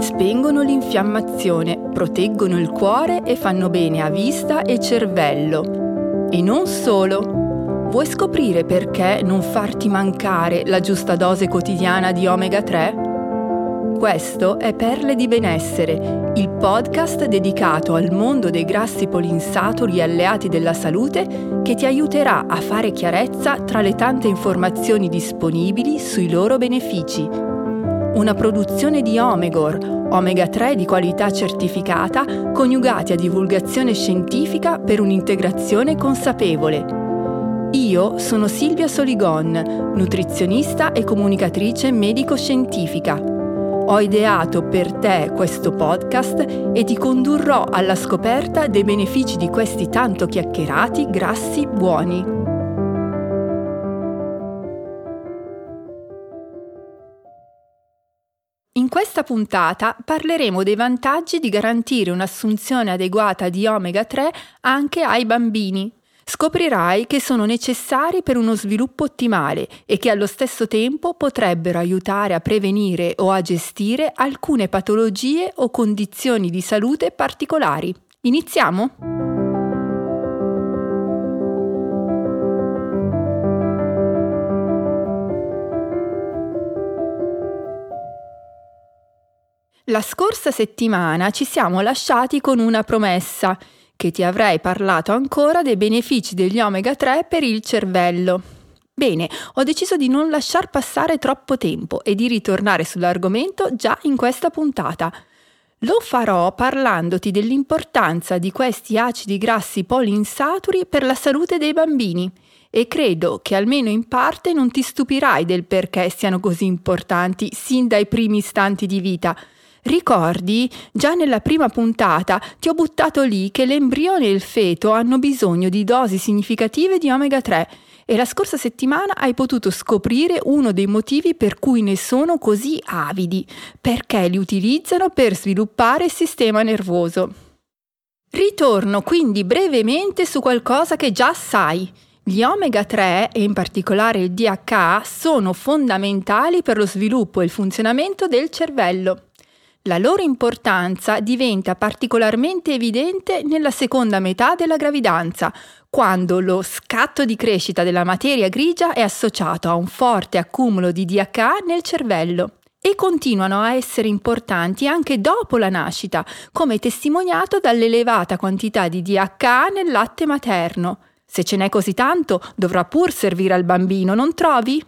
Spengono l'infiammazione, proteggono il cuore e fanno bene a vista e cervello. E non solo. Vuoi scoprire perché non farti mancare la giusta dose quotidiana di omega 3? Questo è Perle di Benessere, il podcast dedicato al mondo dei grassi polinsaturi alleati della salute che ti aiuterà a fare chiarezza tra le tante informazioni disponibili sui loro benefici. Una produzione di Omegor, omega 3 di qualità certificata, coniugati a divulgazione scientifica per un'integrazione consapevole. Io sono Silvia Soligon, nutrizionista e comunicatrice medico-scientifica ho ideato per te questo podcast e ti condurrò alla scoperta dei benefici di questi tanto chiacchierati grassi buoni. In questa puntata parleremo dei vantaggi di garantire un'assunzione adeguata di omega 3 anche ai bambini scoprirai che sono necessari per uno sviluppo ottimale e che allo stesso tempo potrebbero aiutare a prevenire o a gestire alcune patologie o condizioni di salute particolari. Iniziamo? La scorsa settimana ci siamo lasciati con una promessa che ti avrei parlato ancora dei benefici degli omega 3 per il cervello. Bene, ho deciso di non lasciar passare troppo tempo e di ritornare sull'argomento già in questa puntata. Lo farò parlandoti dell'importanza di questi acidi grassi poliinsaturi per la salute dei bambini e credo che almeno in parte non ti stupirai del perché siano così importanti sin dai primi istanti di vita. Ricordi? Già nella prima puntata ti ho buttato lì che l'embrione e il feto hanno bisogno di dosi significative di omega 3 e la scorsa settimana hai potuto scoprire uno dei motivi per cui ne sono così avidi, perché li utilizzano per sviluppare il sistema nervoso. Ritorno quindi brevemente su qualcosa che già sai. Gli omega 3 e in particolare il DHA sono fondamentali per lo sviluppo e il funzionamento del cervello. La loro importanza diventa particolarmente evidente nella seconda metà della gravidanza, quando lo scatto di crescita della materia grigia è associato a un forte accumulo di DHA nel cervello e continuano a essere importanti anche dopo la nascita, come testimoniato dall'elevata quantità di DHA nel latte materno. Se ce n'è così tanto, dovrà pur servire al bambino, non trovi?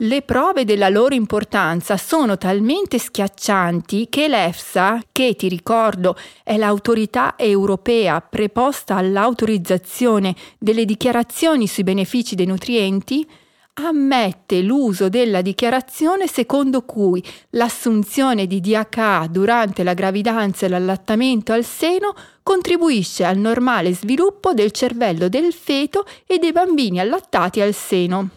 Le prove della loro importanza sono talmente schiaccianti che l'EFSA, che ti ricordo è l'autorità europea preposta all'autorizzazione delle dichiarazioni sui benefici dei nutrienti, ammette l'uso della dichiarazione secondo cui l'assunzione di DHA durante la gravidanza e l'allattamento al seno contribuisce al normale sviluppo del cervello del feto e dei bambini allattati al seno.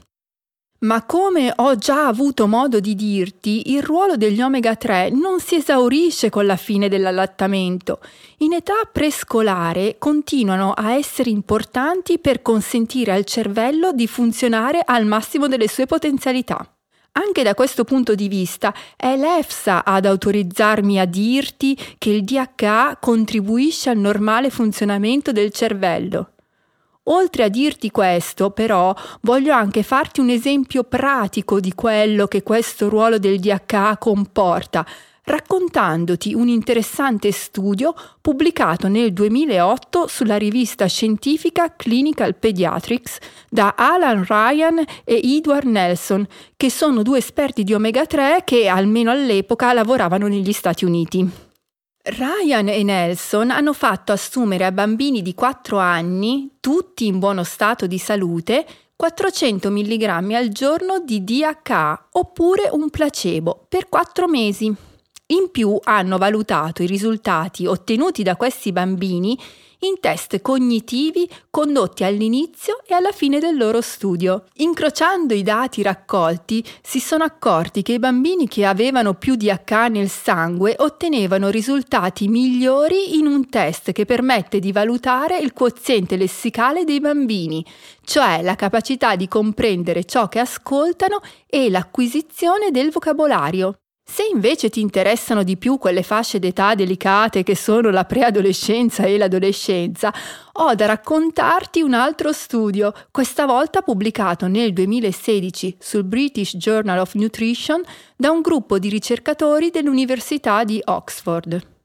Ma come ho già avuto modo di dirti, il ruolo degli omega 3 non si esaurisce con la fine dell'allattamento. In età prescolare continuano a essere importanti per consentire al cervello di funzionare al massimo delle sue potenzialità. Anche da questo punto di vista è l'EFSA ad autorizzarmi a dirti che il DHA contribuisce al normale funzionamento del cervello. Oltre a dirti questo, però, voglio anche farti un esempio pratico di quello che questo ruolo del DHA comporta, raccontandoti un interessante studio pubblicato nel 2008 sulla rivista scientifica Clinical Pediatrics da Alan Ryan e Edward Nelson, che sono due esperti di omega 3 che almeno all'epoca lavoravano negli Stati Uniti. Ryan e Nelson hanno fatto assumere a bambini di 4 anni, tutti in buono stato di salute, 400 mg al giorno di DHA oppure un placebo per 4 mesi. In più hanno valutato i risultati ottenuti da questi bambini in test cognitivi condotti all'inizio e alla fine del loro studio. Incrociando i dati raccolti, si sono accorti che i bambini che avevano più DH nel sangue ottenevano risultati migliori in un test che permette di valutare il quoziente lessicale dei bambini, cioè la capacità di comprendere ciò che ascoltano e l'acquisizione del vocabolario. Se invece ti interessano di più quelle fasce d'età delicate che sono la preadolescenza e l'adolescenza, ho da raccontarti un altro studio, questa volta pubblicato nel 2016 sul British Journal of Nutrition da un gruppo di ricercatori dell'Università di Oxford.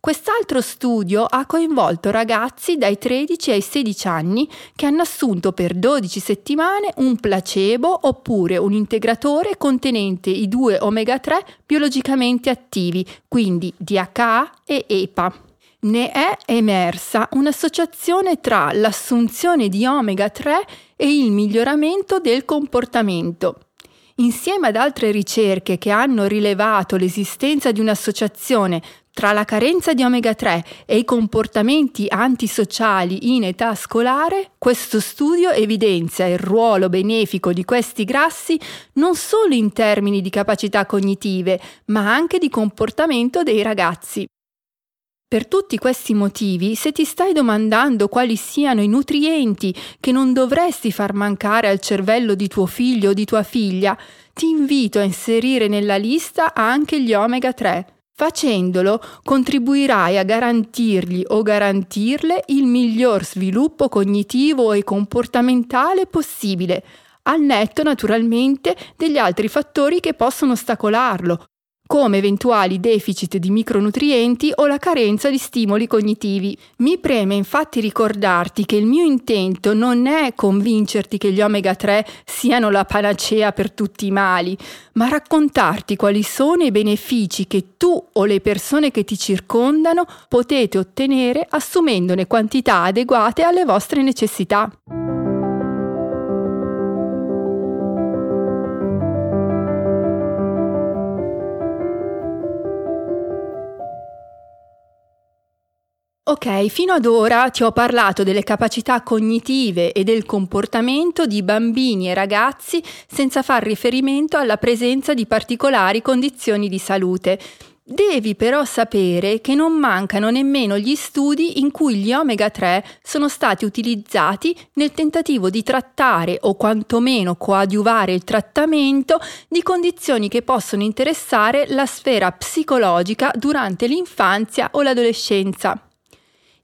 Quest'altro studio ha coinvolto ragazzi dai 13 ai 16 anni che hanno assunto per 12 settimane un placebo oppure un integratore contenente i due omega 3 biologicamente attivi, quindi DHA e EPA. Ne è emersa un'associazione tra l'assunzione di omega 3 e il miglioramento del comportamento. Insieme ad altre ricerche che hanno rilevato l'esistenza di un'associazione tra la carenza di omega 3 e i comportamenti antisociali in età scolare, questo studio evidenzia il ruolo benefico di questi grassi non solo in termini di capacità cognitive, ma anche di comportamento dei ragazzi. Per tutti questi motivi, se ti stai domandando quali siano i nutrienti che non dovresti far mancare al cervello di tuo figlio o di tua figlia, ti invito a inserire nella lista anche gli omega 3 Facendolo contribuirai a garantirgli o garantirle il miglior sviluppo cognitivo e comportamentale possibile, al netto naturalmente degli altri fattori che possono ostacolarlo, come eventuali deficit di micronutrienti o la carenza di stimoli cognitivi. Mi preme infatti ricordarti che il mio intento non è convincerti che gli omega 3 siano la panacea per tutti i mali, ma raccontarti quali sono i benefici che tu o le persone che ti circondano potete ottenere assumendone quantità adeguate alle vostre necessità. Ok, fino ad ora ti ho parlato delle capacità cognitive e del comportamento di bambini e ragazzi senza far riferimento alla presenza di particolari condizioni di salute. Devi però sapere che non mancano nemmeno gli studi in cui gli omega 3 sono stati utilizzati nel tentativo di trattare o quantomeno coadiuvare il trattamento di condizioni che possono interessare la sfera psicologica durante l'infanzia o l'adolescenza.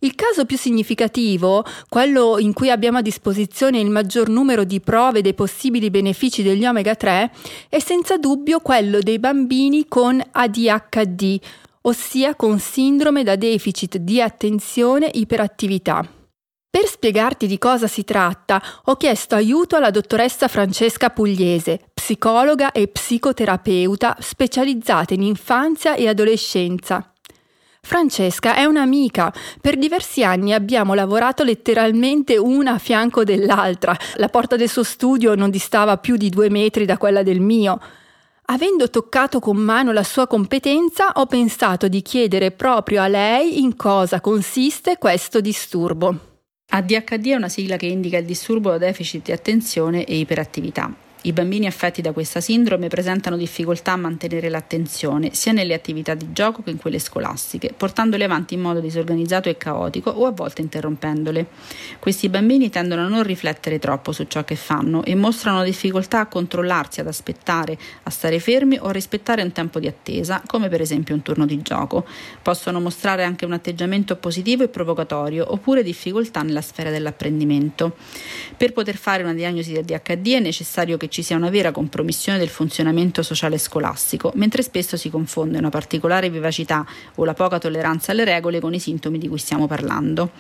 Il caso più significativo, quello in cui abbiamo a disposizione il maggior numero di prove dei possibili benefici degli omega 3, è senza dubbio quello dei bambini con ADHD, ossia con sindrome da deficit di attenzione iperattività. Per spiegarti di cosa si tratta, ho chiesto aiuto alla dottoressa Francesca Pugliese, psicologa e psicoterapeuta specializzata in infanzia e adolescenza. Francesca è un'amica. Per diversi anni abbiamo lavorato letteralmente una a fianco dell'altra. La porta del suo studio non distava più di due metri da quella del mio. Avendo toccato con mano la sua competenza, ho pensato di chiedere proprio a lei in cosa consiste questo disturbo. ADHD è una sigla che indica il disturbo da deficit di attenzione e iperattività. I bambini affetti da questa sindrome presentano difficoltà a mantenere l'attenzione sia nelle attività di gioco che in quelle scolastiche, portandole avanti in modo disorganizzato e caotico o a volte interrompendole. Questi bambini tendono a non riflettere troppo su ciò che fanno e mostrano difficoltà a controllarsi, ad aspettare, a stare fermi o a rispettare un tempo di attesa, come per esempio un turno di gioco. Possono mostrare anche un atteggiamento positivo e provocatorio oppure difficoltà nella sfera dell'apprendimento. Per poter fare una diagnosi di ADHD è necessario che ci sia una vera compromissione del funzionamento sociale scolastico, mentre spesso si confonde una particolare vivacità o la poca tolleranza alle regole con i sintomi di cui stiamo parlando.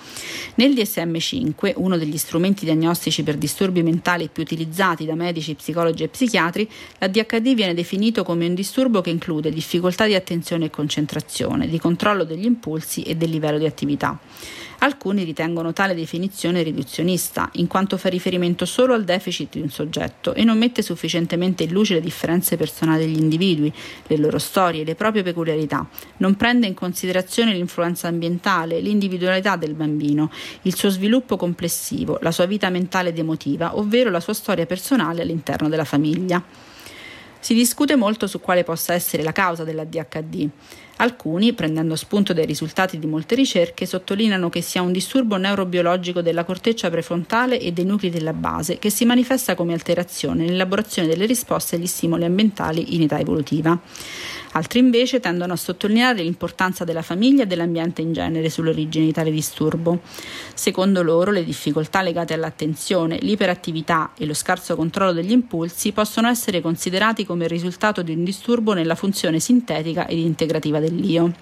Nel DSM-5, uno degli strumenti diagnostici per disturbi mentali più utilizzati da medici, psicologi e psichiatri, la DHD viene definito come un disturbo che include difficoltà di attenzione e concentrazione, di controllo degli impulsi e del livello di attività. Alcuni ritengono tale definizione riduzionista, in quanto fa riferimento solo al deficit di un soggetto e non mette sufficientemente in luce le differenze personali degli individui, le loro storie, le proprie peculiarità. Non prende in considerazione l'influenza ambientale, l'individualità del bambino, il suo sviluppo complessivo, la sua vita mentale ed emotiva, ovvero la sua storia personale all'interno della famiglia. Si discute molto su quale possa essere la causa della DHD. Alcuni, prendendo spunto dai risultati di molte ricerche, sottolineano che sia un disturbo neurobiologico della corteccia prefrontale e dei nuclei della base che si manifesta come alterazione nell'elaborazione delle risposte agli stimoli ambientali in età evolutiva. Altri invece tendono a sottolineare l'importanza della famiglia e dell'ambiente in genere sull'origine di tale disturbo. Secondo loro, le difficoltà legate all'attenzione, l'iperattività e lo scarso controllo degli impulsi possono essere considerati come il risultato di un disturbo nella funzione sintetica ed integrativa dell'io.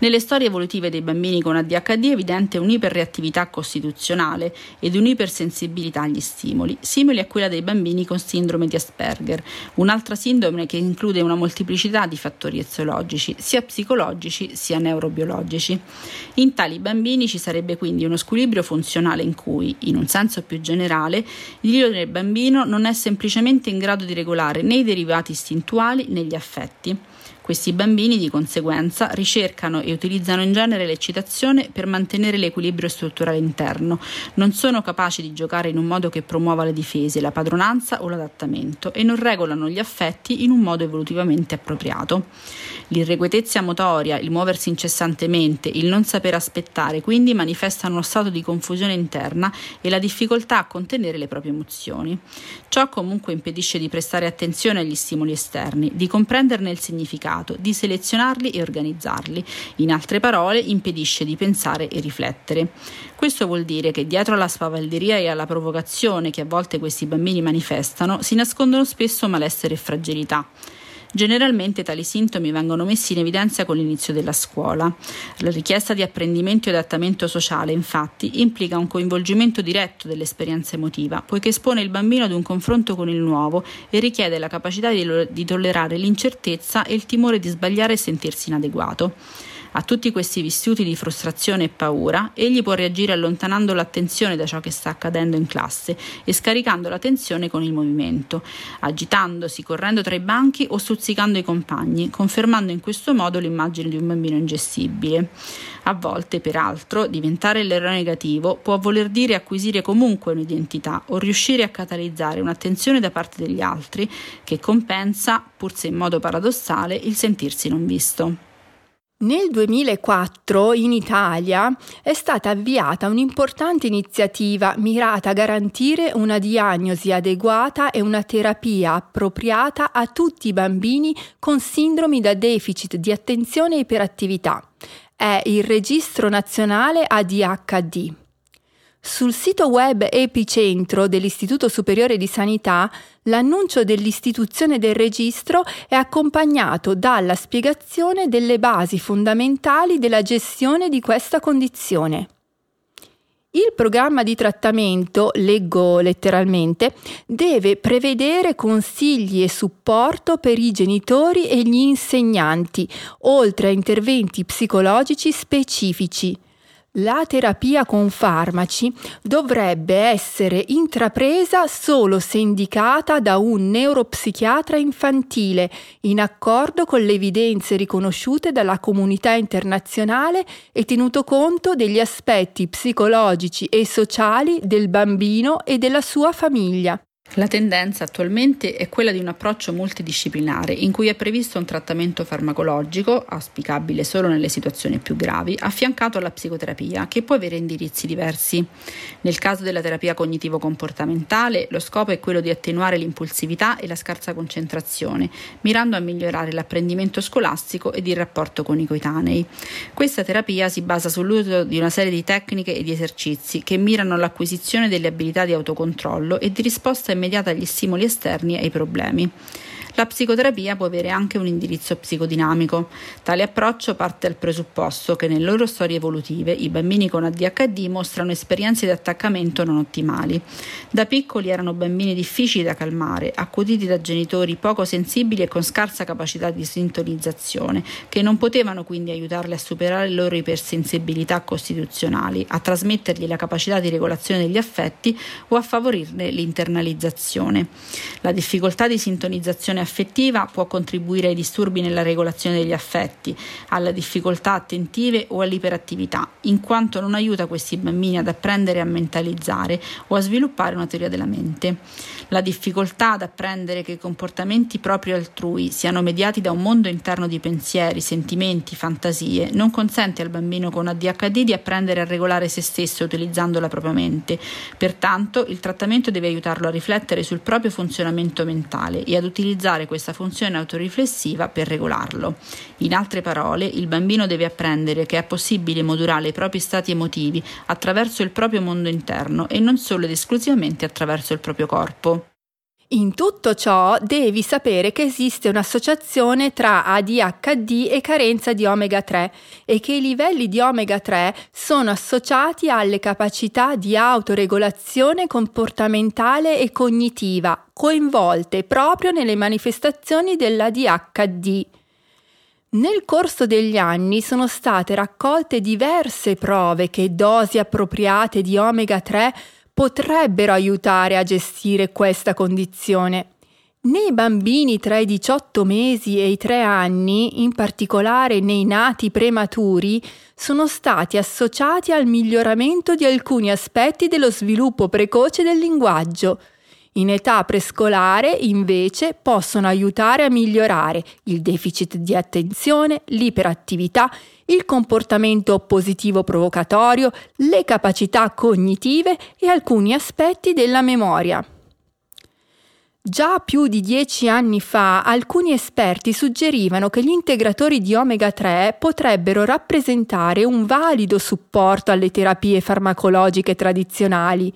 Nelle storie evolutive dei bambini con ADHD è evidente un'iperreattività costituzionale ed un'ipersensibilità agli stimoli, simili a quella dei bambini con sindrome di Asperger, un'altra sindrome che include una molteplicità di fattori eziologici, sia psicologici sia neurobiologici. In tali bambini ci sarebbe quindi uno squilibrio funzionale in cui, in un senso più generale, l'io del bambino non è semplicemente in grado di regolare né i derivati istintuali né gli affetti. Questi bambini di conseguenza ricercano e utilizzano in genere l'eccitazione per mantenere l'equilibrio strutturale interno, non sono capaci di giocare in un modo che promuova le difese, la padronanza o l'adattamento e non regolano gli affetti in un modo evolutivamente appropriato. L'irrequietezza motoria, il muoversi incessantemente, il non saper aspettare, quindi manifestano uno stato di confusione interna e la difficoltà a contenere le proprie emozioni. Ciò comunque impedisce di prestare attenzione agli stimoli esterni, di comprenderne il significato significato, di selezionarli e organizzarli. In altre parole, impedisce di pensare e riflettere. Questo vuol dire che dietro alla spavalderia e alla provocazione che a volte questi bambini manifestano si nascondono spesso malessere e fragilità. Generalmente tali sintomi vengono messi in evidenza con l'inizio della scuola. La richiesta di apprendimento e adattamento sociale, infatti, implica un coinvolgimento diretto dell'esperienza emotiva, poiché espone il bambino ad un confronto con il nuovo e richiede la capacità di, di tollerare l'incertezza e il timore di sbagliare e sentirsi inadeguato. A tutti questi vissuti di frustrazione e paura, egli può reagire allontanando l'attenzione da ciò che sta accadendo in classe e scaricando la tensione con il movimento, agitandosi, correndo tra i banchi o stuzzicando i compagni, confermando in questo modo l'immagine di un bambino ingestibile. A volte, peraltro, diventare l'eroe negativo può voler dire acquisire comunque un'identità o riuscire a catalizzare un'attenzione da parte degli altri che compensa, pur se in modo paradossale, il sentirsi non visto. Nel 2004 in Italia è stata avviata un'importante iniziativa mirata a garantire una diagnosi adeguata e una terapia appropriata a tutti i bambini con sindromi da deficit di attenzione e iperattività. È il Registro Nazionale ADHD. Sul sito web Epicentro dell'Istituto Superiore di Sanità, l'annuncio dell'istituzione del registro è accompagnato dalla spiegazione delle basi fondamentali della gestione di questa condizione. Il programma di trattamento, leggo letteralmente, deve prevedere consigli e supporto per i genitori e gli insegnanti, oltre a interventi psicologici specifici. La terapia con farmaci dovrebbe essere intrapresa solo se indicata da un neuropsichiatra infantile, in accordo con le evidenze riconosciute dalla comunità internazionale e tenuto conto degli aspetti psicologici e sociali del bambino e della sua famiglia. La tendenza attualmente è quella di un approccio multidisciplinare in cui è previsto un trattamento farmacologico, auspicabile solo nelle situazioni più gravi, affiancato alla psicoterapia, che può avere indirizzi diversi. Nel caso della terapia cognitivo-comportamentale, lo scopo è quello di attenuare l'impulsività e la scarsa concentrazione, mirando a migliorare l'apprendimento scolastico ed il rapporto con i coetanei. Questa terapia si basa sull'uso di una serie di tecniche e di esercizi che mirano all'acquisizione delle abilità di autocontrollo e di risposta immediata agli stimoli esterni e ai problemi. La psicoterapia può avere anche un indirizzo psicodinamico. Tale approccio parte dal presupposto che nelle loro storie evolutive i bambini con ADHD mostrano esperienze di attaccamento non ottimali. Da piccoli erano bambini difficili da calmare, accuditi da genitori poco sensibili e con scarsa capacità di sintonizzazione, che non potevano quindi aiutarli a superare le loro ipersensibilità costituzionali, a trasmettergli la capacità di regolazione degli affetti o a favorirne l'internalizzazione. La difficoltà di sintonizzazione affettiva può contribuire ai disturbi nella regolazione degli affetti, alle difficoltà attentive o all'iperattività, in quanto non aiuta questi bambini ad apprendere a mentalizzare o a sviluppare una teoria della mente. La difficoltà ad apprendere che i comportamenti propri altrui siano mediati da un mondo interno di pensieri, sentimenti, fantasie, non consente al bambino con ADHD di apprendere a regolare se stesso utilizzando la propria mente. Pertanto, il trattamento deve aiutarlo a riflettere sul proprio funzionamento mentale e ad utilizzare questa funzione autoriflessiva per regolarlo. In altre parole, il bambino deve apprendere che è possibile modulare i propri stati emotivi attraverso il proprio mondo interno e non solo ed esclusivamente attraverso il proprio corpo. In tutto ciò devi sapere che esiste un'associazione tra ADHD e carenza di omega 3 e che i livelli di omega 3 sono associati alle capacità di autoregolazione comportamentale e cognitiva coinvolte proprio nelle manifestazioni dell'ADHD. Nel corso degli anni sono state raccolte diverse prove che dosi appropriate di omega 3 potrebbero aiutare a gestire questa condizione. Nei bambini tra i 18 mesi e i 3 anni, in particolare nei nati prematuri, sono stati associati al miglioramento di alcuni aspetti dello sviluppo precoce del linguaggio. In età prescolare, invece, possono aiutare a migliorare il deficit di attenzione, l'iperattività, il comportamento oppositivo provocatorio, le capacità cognitive e alcuni aspetti della memoria. Già più di dieci anni fa alcuni esperti suggerivano che gli integratori di omega 3 potrebbero rappresentare un valido supporto alle terapie farmacologiche tradizionali,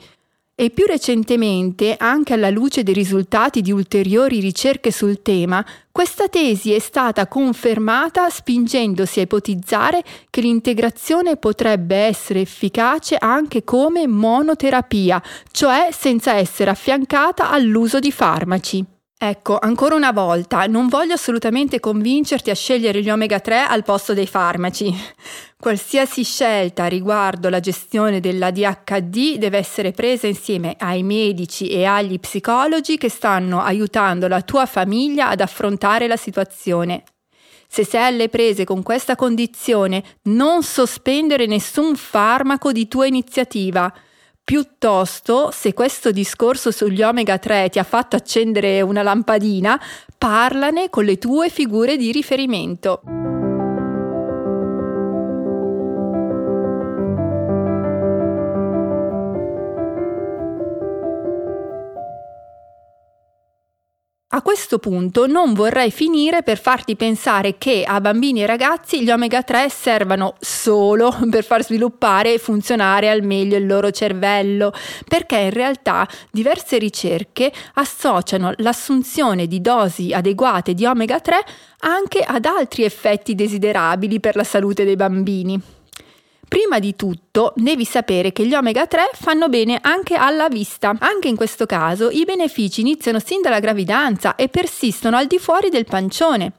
e più recentemente, anche alla luce dei risultati di ulteriori ricerche sul tema, questa tesi è stata confermata spingendosi a ipotizzare che l'integrazione potrebbe essere efficace anche come monoterapia, cioè senza essere affiancata all'uso di farmaci. Ecco, ancora una volta, non voglio assolutamente convincerti a scegliere gli omega 3 al posto dei farmaci. Qualsiasi scelta riguardo la gestione dell'ADHD deve essere presa insieme ai medici e agli psicologi che stanno aiutando la tua famiglia ad affrontare la situazione. Se sei alle prese con questa condizione, non sospendere nessun farmaco di tua iniziativa. Piuttosto, se questo discorso sugli omega 3 ti ha fatto accendere una lampadina, parlane con le tue figure di riferimento. A questo punto non vorrei finire per farti pensare che a bambini e ragazzi gli omega 3 servano solo per far sviluppare e funzionare al meglio il loro cervello, perché in realtà diverse ricerche associano l'assunzione di dosi adeguate di omega 3 anche ad altri effetti desiderabili per la salute dei bambini. Prima di tutto devi sapere che gli omega 3 fanno bene anche alla vista. Anche in questo caso i benefici iniziano sin dalla gravidanza e persistono al di fuori del pancione.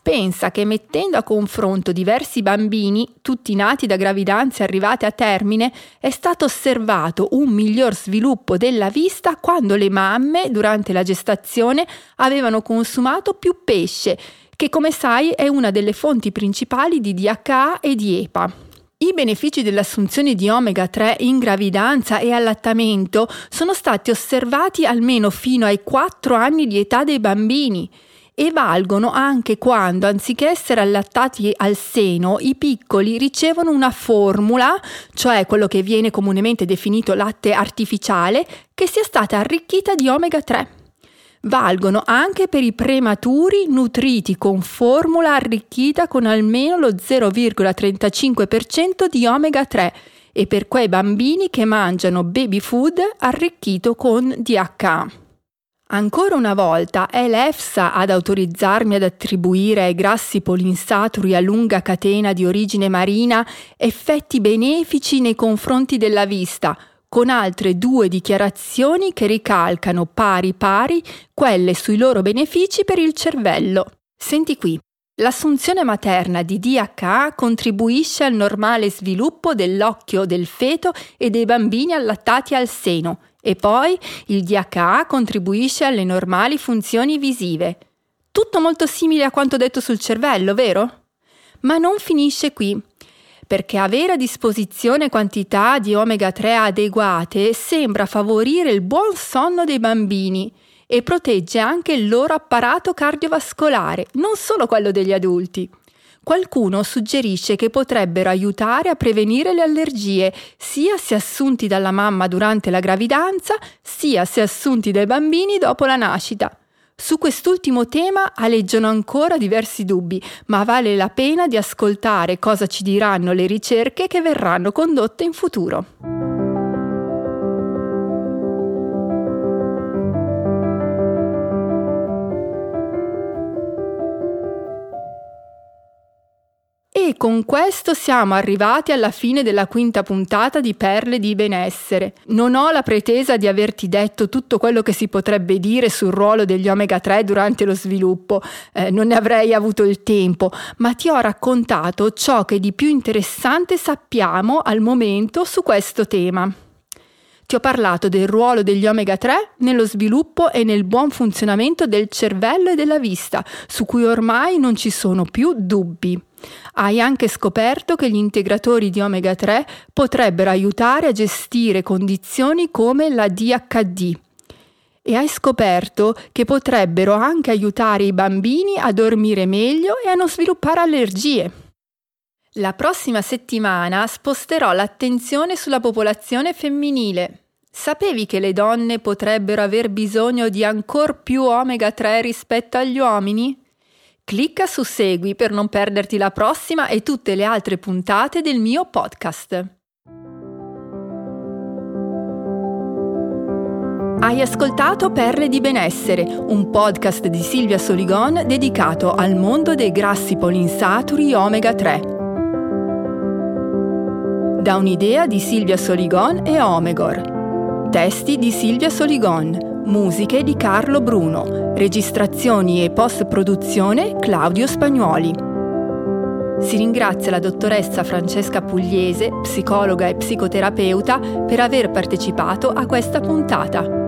Pensa che mettendo a confronto diversi bambini, tutti nati da gravidanze arrivate a termine, è stato osservato un miglior sviluppo della vista quando le mamme, durante la gestazione, avevano consumato più pesce, che come sai è una delle fonti principali di DHA e di EPA. I benefici dell'assunzione di omega 3 in gravidanza e allattamento sono stati osservati almeno fino ai 4 anni di età dei bambini e valgono anche quando, anziché essere allattati al seno, i piccoli ricevono una formula, cioè quello che viene comunemente definito latte artificiale, che sia stata arricchita di omega 3 valgono anche per i prematuri nutriti con formula arricchita con almeno lo 0,35% di omega 3 e per quei bambini che mangiano baby food arricchito con DHA. Ancora una volta è l'EFSA ad autorizzarmi ad attribuire ai grassi polinsaturi a lunga catena di origine marina effetti benefici nei confronti della vista, con altre due dichiarazioni che ricalcano pari pari quelle sui loro benefici per il cervello. Senti qui. L'assunzione materna di DHA contribuisce al normale sviluppo dell'occhio del feto e dei bambini allattati al seno e poi il DHA contribuisce alle normali funzioni visive. Tutto molto simile a quanto detto sul cervello, vero? Ma non finisce qui perché avere a disposizione quantità di omega 3 adeguate sembra favorire il buon sonno dei bambini e protegge anche il loro apparato cardiovascolare, non solo quello degli adulti. Qualcuno suggerisce che potrebbero aiutare a prevenire le allergie, sia se assunti dalla mamma durante la gravidanza, sia se assunti dai bambini dopo la nascita. Su quest'ultimo tema aleggiano ancora diversi dubbi, ma vale la pena di ascoltare cosa ci diranno le ricerche che verranno condotte in futuro. Con questo siamo arrivati alla fine della quinta puntata di Perle di benessere. Non ho la pretesa di averti detto tutto quello che si potrebbe dire sul ruolo degli omega 3 durante lo sviluppo, eh, non ne avrei avuto il tempo, ma ti ho raccontato ciò che di più interessante sappiamo al momento su questo tema. Ti ho parlato del ruolo degli omega 3 nello sviluppo e nel buon funzionamento del cervello e della vista, su cui ormai non ci sono più dubbi. Hai anche scoperto che gli integratori di omega 3 potrebbero aiutare a gestire condizioni come la DHD. E hai scoperto che potrebbero anche aiutare i bambini a dormire meglio e a non sviluppare allergie. La prossima settimana sposterò l'attenzione sulla popolazione femminile. Sapevi che le donne potrebbero aver bisogno di ancor più omega 3 rispetto agli uomini? Clicca su Segui per non perderti la prossima e tutte le altre puntate del mio podcast. Hai ascoltato Perle di benessere, un podcast di Silvia Soligon dedicato al mondo dei grassi polinsaturi omega 3. Da un'idea di Silvia Soligon e Omegor. Testi di Silvia Soligon musiche di Carlo Bruno, registrazioni e post-produzione Claudio Spagnuoli. Si ringrazia la dottoressa Francesca Pugliese, psicologa e psicoterapeuta, per aver partecipato a questa puntata.